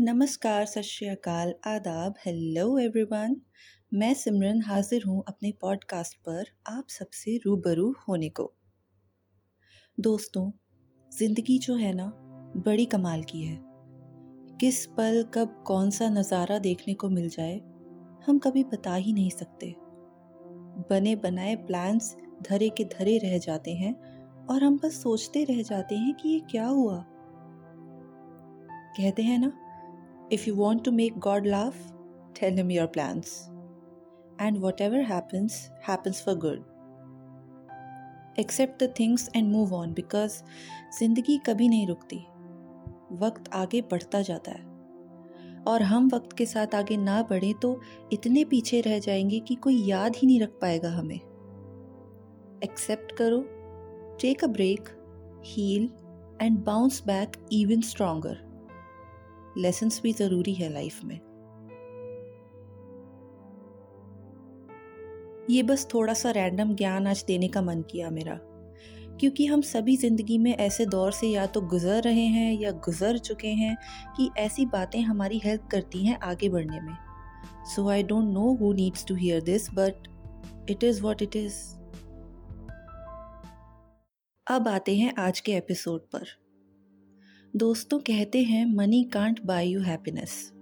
नमस्कार, सत श्रीकाल आदाब हेलो एवरीवन मैं सिमरन हाजिर हूँ अपने पॉडकास्ट पर आप सबसे रूबरू होने को। दोस्तों, ज़िंदगी जो है ना, बड़ी कमाल की है। किस पल, कब कौन सा नज़ारा देखने को मिल जाए, हम कभी बता ही नहीं सकते। बने बनाए प्लान्स धरे के धरे रह जाते हैं और हम बस सोचते रह जाते हैं कि ये क्या हुआ। कहते हैं ना If you want to make God laugh, tell him your plans. And whatever happens, happens for good. Accept the things and move on because ज़िंदगी कभी नहीं रुकती वक्त आगे बढ़ता जाता है और हम वक्त के साथ आगे ना बढ़े तो इतने पीछे रह जाएँगे कि कोई याद ही नहीं रख पाएगा हमें एक्सेप्ट करो take a break heal and bounce back even stronger lessons भी ज़रूरी है लाइफ में। ये बस थोड़ा सा रैंडम ज्ञान आज देने का मन किया मेरा, क्योंकि हम सभी ज़िंदगी में ऐसे दौर से या तो गुज़र रहे हैं या गुज़र चुके हैं कि ऐसी बातें हमारी हेल्प करती हैं आगे बढ़ने में। So I don't know who needs to hear this but it is what it is अब आते हैं आज के एपिसोड पर। दोस्तों कहते हैं money can't buy you happiness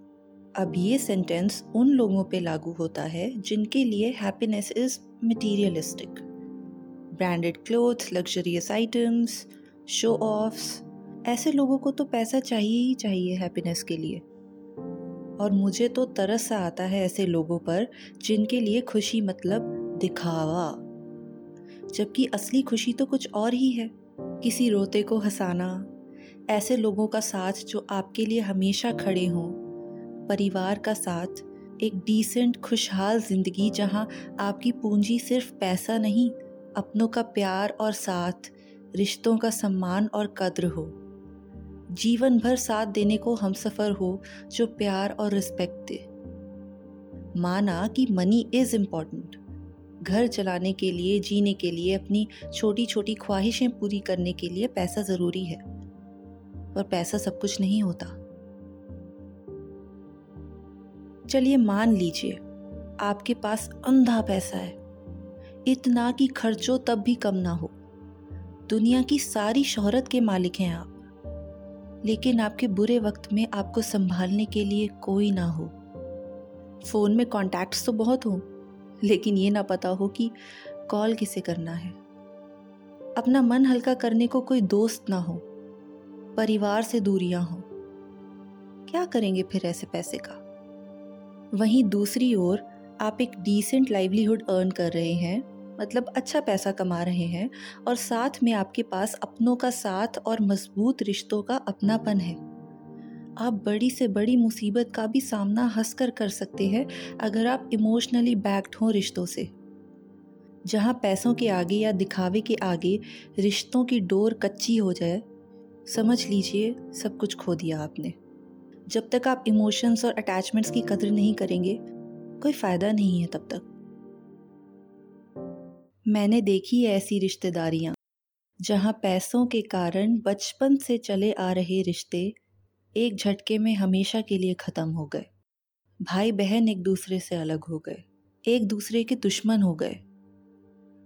अब ये सेंटेंस उन लोगों पे लागू होता है, जिनके लिए happiness is materialistic branded clothes luxurious items show offs ऐसे लोगों को तो पैसा चाहिए ही चाहिए हैप्पीनेस के लिए। और मुझे तो तरस सा आता है ऐसे लोगों पर, जिनके लिए खुशी मतलब दिखावा। जबकि असली खुशी तो कुछ और ही है, किसी रोते को हंसाना ऐसे लोगों का साथ जो आपके लिए हमेशा खड़े हों। परिवार का साथ, एक डिसेंट खुशहाल ज़िंदगी जहाँ आपकी पूंजी सिर्फ़ पैसा नहीं, अपनों का प्यार और साथ, रिश्तों का सम्मान और कद्र हो। जीवन भर साथ देने को हम सफ़र हो, जो प्यार और रिस्पेक्ट दे। माना कि मनी इज़ इंपॉर्टेंट घर चलाने के लिए, जीने के लिए, अपनी छोटी छोटी ख्वाहिशें पूरी करने के लिए पैसा ज़रूरी है। पर पैसा सब कुछ नहीं होता। चलिए मान लीजिए, आपके पास अंधा पैसा है। इतना कि खर्चो तब भी कम ना हो। दुनिया की सारी शोहरत के मालिक हैं आप। लेकिन आपके बुरे वक्त में आपको संभालने के लिए कोई ना हो। फ़ोन में कॉन्टैक्ट्स तो बहुत हो, लेकिन ये ना पता हो कि कॉल किसे करना है। अपना मन हल्का करने को कोई दोस्त ना हो। परिवार से दूरियाँ हों। क्या करेंगे फिर ऐसे पैसे का? वहीं दूसरी ओर, आप एक डिसेंट लाइवलीहुड अर्न कर रहे हैं मतलब अच्छा पैसा कमा रहे हैं और साथ में आपके पास अपनों का साथ और मज़बूत रिश्तों का अपनापन है। आप बड़ी से बड़ी मुसीबत का भी सामना हंसकर कर सकते हैं अगर आप इमोशनली बैक्ड हों रिश्तों से। जहाँ पैसों के आगे या दिखावे के आगे रिश्तों की डोर कच्ची हो जाए समझ लीजिए, सब कुछ खो दिया आपने। जब तक आप इमोशंस और अटैचमेंट्स की कदर नहीं करेंगे, कोई फ़ायदा नहीं है तब तक। मैंने देखी है ऐसी रिश्तेदारियाँ, जहाँ पैसों के कारण बचपन से चले आ रहे रिश्ते एक झटके में हमेशा के लिए ख़त्म हो गए। भाई बहन एक दूसरे से अलग हो गए, एक दूसरे के दुश्मन हो गए।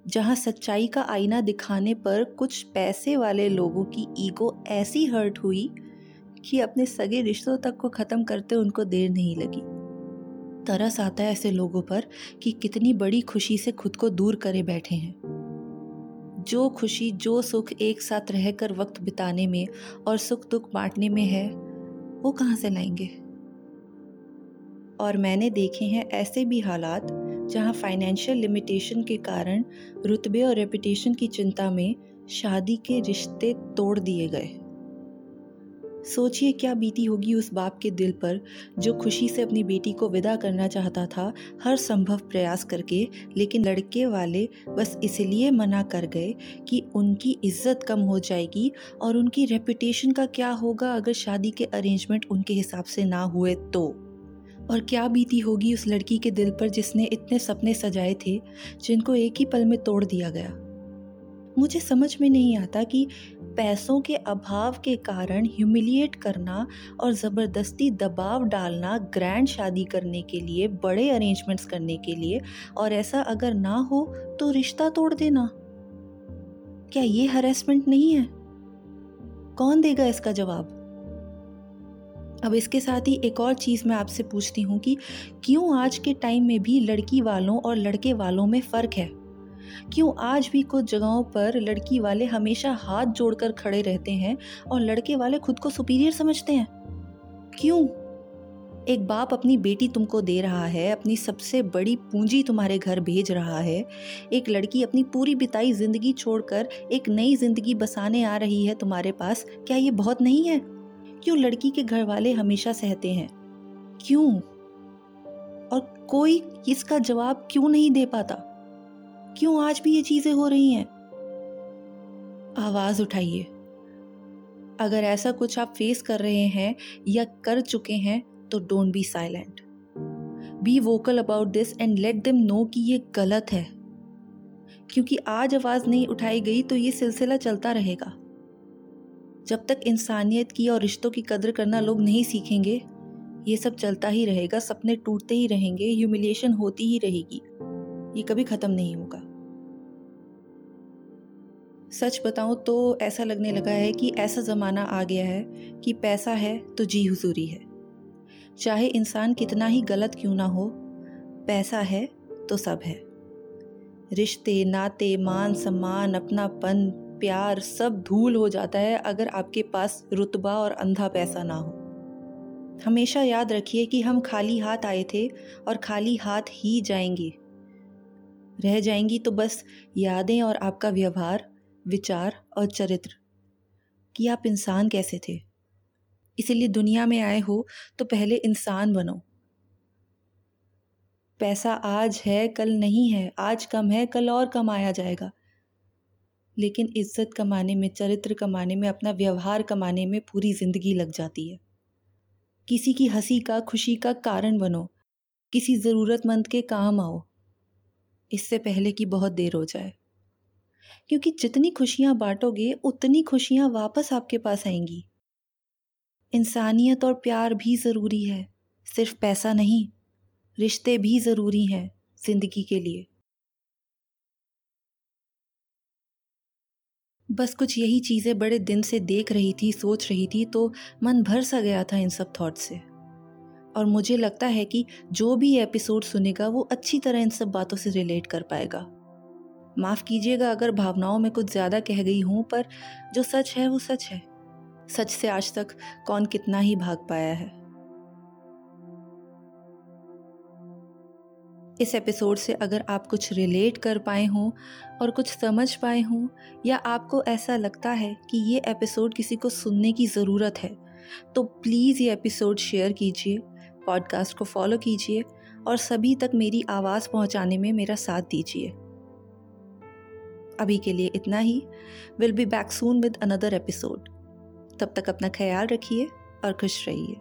जहाँ सच्चाई का आईना दिखाने पर कुछ पैसे वाले लोगों की ईगो ऐसी हर्ट हुई कि अपने सगे रिश्तों तक को ख़त्म करते उनको देर नहीं लगी। तरस आता है ऐसे लोगों पर कि कितनी बड़ी खुशी से खुद को दूर करे बैठे हैं। जो खुशी, जो सुख एक साथ रहकर वक्त बिताने में और सुख दुख बांटने में है, वो कहाँ से लाएँगे? और मैंने देखे हैं ऐसे भी हालात जहाँ फाइनेंशियल लिमिटेशन के कारण रुतबे और रेपुटेशन की चिंता में शादी के रिश्ते तोड़ दिए गए। सोचिए क्या बीती होगी उस बाप के दिल पर जो खुशी से अपनी बेटी को विदा करना चाहता था, हर संभव प्रयास करके, लेकिन लड़के वाले बस इसलिए मना कर गए कि उनकी इज़्ज़त कम हो जाएगी और उनकी रेपुटेशन का क्या होगा अगर शादी के अरेंजमेंट उनके हिसाब से ना हुए तो? और क्या बीती होगी उस लड़की के दिल पर जिसने इतने सपने सजाए थे, जिनको एक ही पल में तोड़ दिया गया? मुझे समझ में नहीं आता कि पैसों के अभाव के कारण ह्यूमिलिएट करना और ज़बरदस्ती दबाव डालना ग्रैंड शादी करने के लिए, बड़े अरेंजमेंट्स करने के लिए, और ऐसा अगर ना हो तो रिश्ता तोड़ देना। क्या ये हरेसमेंट नहीं है? कौन देगा इसका जवाब? अब इसके साथ ही एक और चीज़ मैं आपसे पूछती हूँ कि क्यों आज के टाइम में भी लड़की वालों और लड़के वालों में फ़र्क है? क्यों आज भी कुछ जगहों पर लड़की वाले हमेशा हाथ जोड़कर खड़े रहते हैं और लड़के वाले खुद को सुपीरियर समझते हैं? क्यों? एक बाप अपनी बेटी तुमको दे रहा है, अपनी सबसे बड़ी पूंजी तुम्हारे घर भेज रहा है। एक लड़की अपनी पूरी बिताई ज़िंदगी छोड़कर एक नई ज़िंदगी बसाने आ रही है तुम्हारे पास। क्या ये बहुत नहीं है? क्यों लड़की के घर वाले हमेशा सहते हैं? क्यों? और कोई इसका जवाब क्यों नहीं दे पाता? क्यों आज भी ये चीज़ें हो रही हैं? आवाज़ उठाइए। अगर ऐसा कुछ आप फेस कर रहे हैं या कर चुके हैं तो don't be silent be vocal about this and let them know कि ये गलत है। क्योंकि आज आवाज़ नहीं उठाई गई तो ये सिलसिला चलता रहेगा। जब तक इंसानियत की और रिश्तों की कदर करना लोग नहीं सीखेंगे, ये सब चलता ही रहेगा, सपने टूटते ही रहेंगे ह्यूमिलिएशन होती ही रहेगी। ये कभी ख़त्म नहीं होगा। सच बताऊँ तो ऐसा लगने लगा है कि ऐसा ज़माना आ गया है कि पैसा है तो जी हुजूरी है। चाहे इंसान कितना ही गलत क्यों ना हो, पैसा है तो सब है। रिश्ते, नाते, मान, सम्मान, अपनापन प्यार सब धूल हो जाता है अगर आपके पास रुतबा और अंधा पैसा ना हो। हमेशा याद रखिए कि हम खाली हाथ आए थे और खाली हाथ ही जाएँगे। रह जाएँगी तो बस यादें और आपका व्यवहार, विचार और चरित्र। कि आप इंसान कैसे थे? इसीलिए दुनिया में आए हो तो पहले इंसान बनो। पैसा आज है, कल नहीं है, आज कम है, कल और कम आया जाएगा। लेकिन इज़्ज़त कमाने में, चरित्र कमाने में, अपना व्यवहार कमाने में पूरी ज़िंदगी लग जाती है। किसी की हँसी का, खुशी का कारण बनो। किसी ज़रूरतमंद के काम आओ। इससे पहले कि बहुत देर हो जाए। क्योंकि जितनी खुशियाँ बांटोगे, उतनी खुशियाँ वापस आपके पास आएँगी। इंसानियत और प्यार भी ज़रूरी है। सिर्फ़ पैसा नहीं, रिश्ते भी ज़रूरी हैं ज़िंदगी के लिए। बस कुछ यही चीज़ें बड़े दिन से देख रही थी, सोच रही थी तो मन भर सा गया था इन सब थॉट से। और मुझे लगता है कि जो भी एपिसोड सुनेगा, वो अच्छी तरह इन सब बातों से रिलेट कर पाएगा। माफ़ कीजिएगा अगर भावनाओं में कुछ ज़्यादा कह गई हूँ, पर जो सच है, वो सच है। सच से आज तक कौन कितना ही भाग पाया है। इस एपिसोड से अगर आप कुछ रिलेट कर पाए हों और कुछ समझ पाए हों, या आपको ऐसा लगता है कि ये एपिसोड किसी को सुनने की ज़रूरत है तो प्लीज़ ये एपिसोड शेयर कीजिए, पॉडकास्ट को फॉलो कीजिए और सभी तक मेरी आवाज़ पहुँचाने में मेरा साथ दीजिए। अभी के लिए इतना ही। Will be back soon with another episode तब तक अपना ख्याल रखिए और खुश रहिए।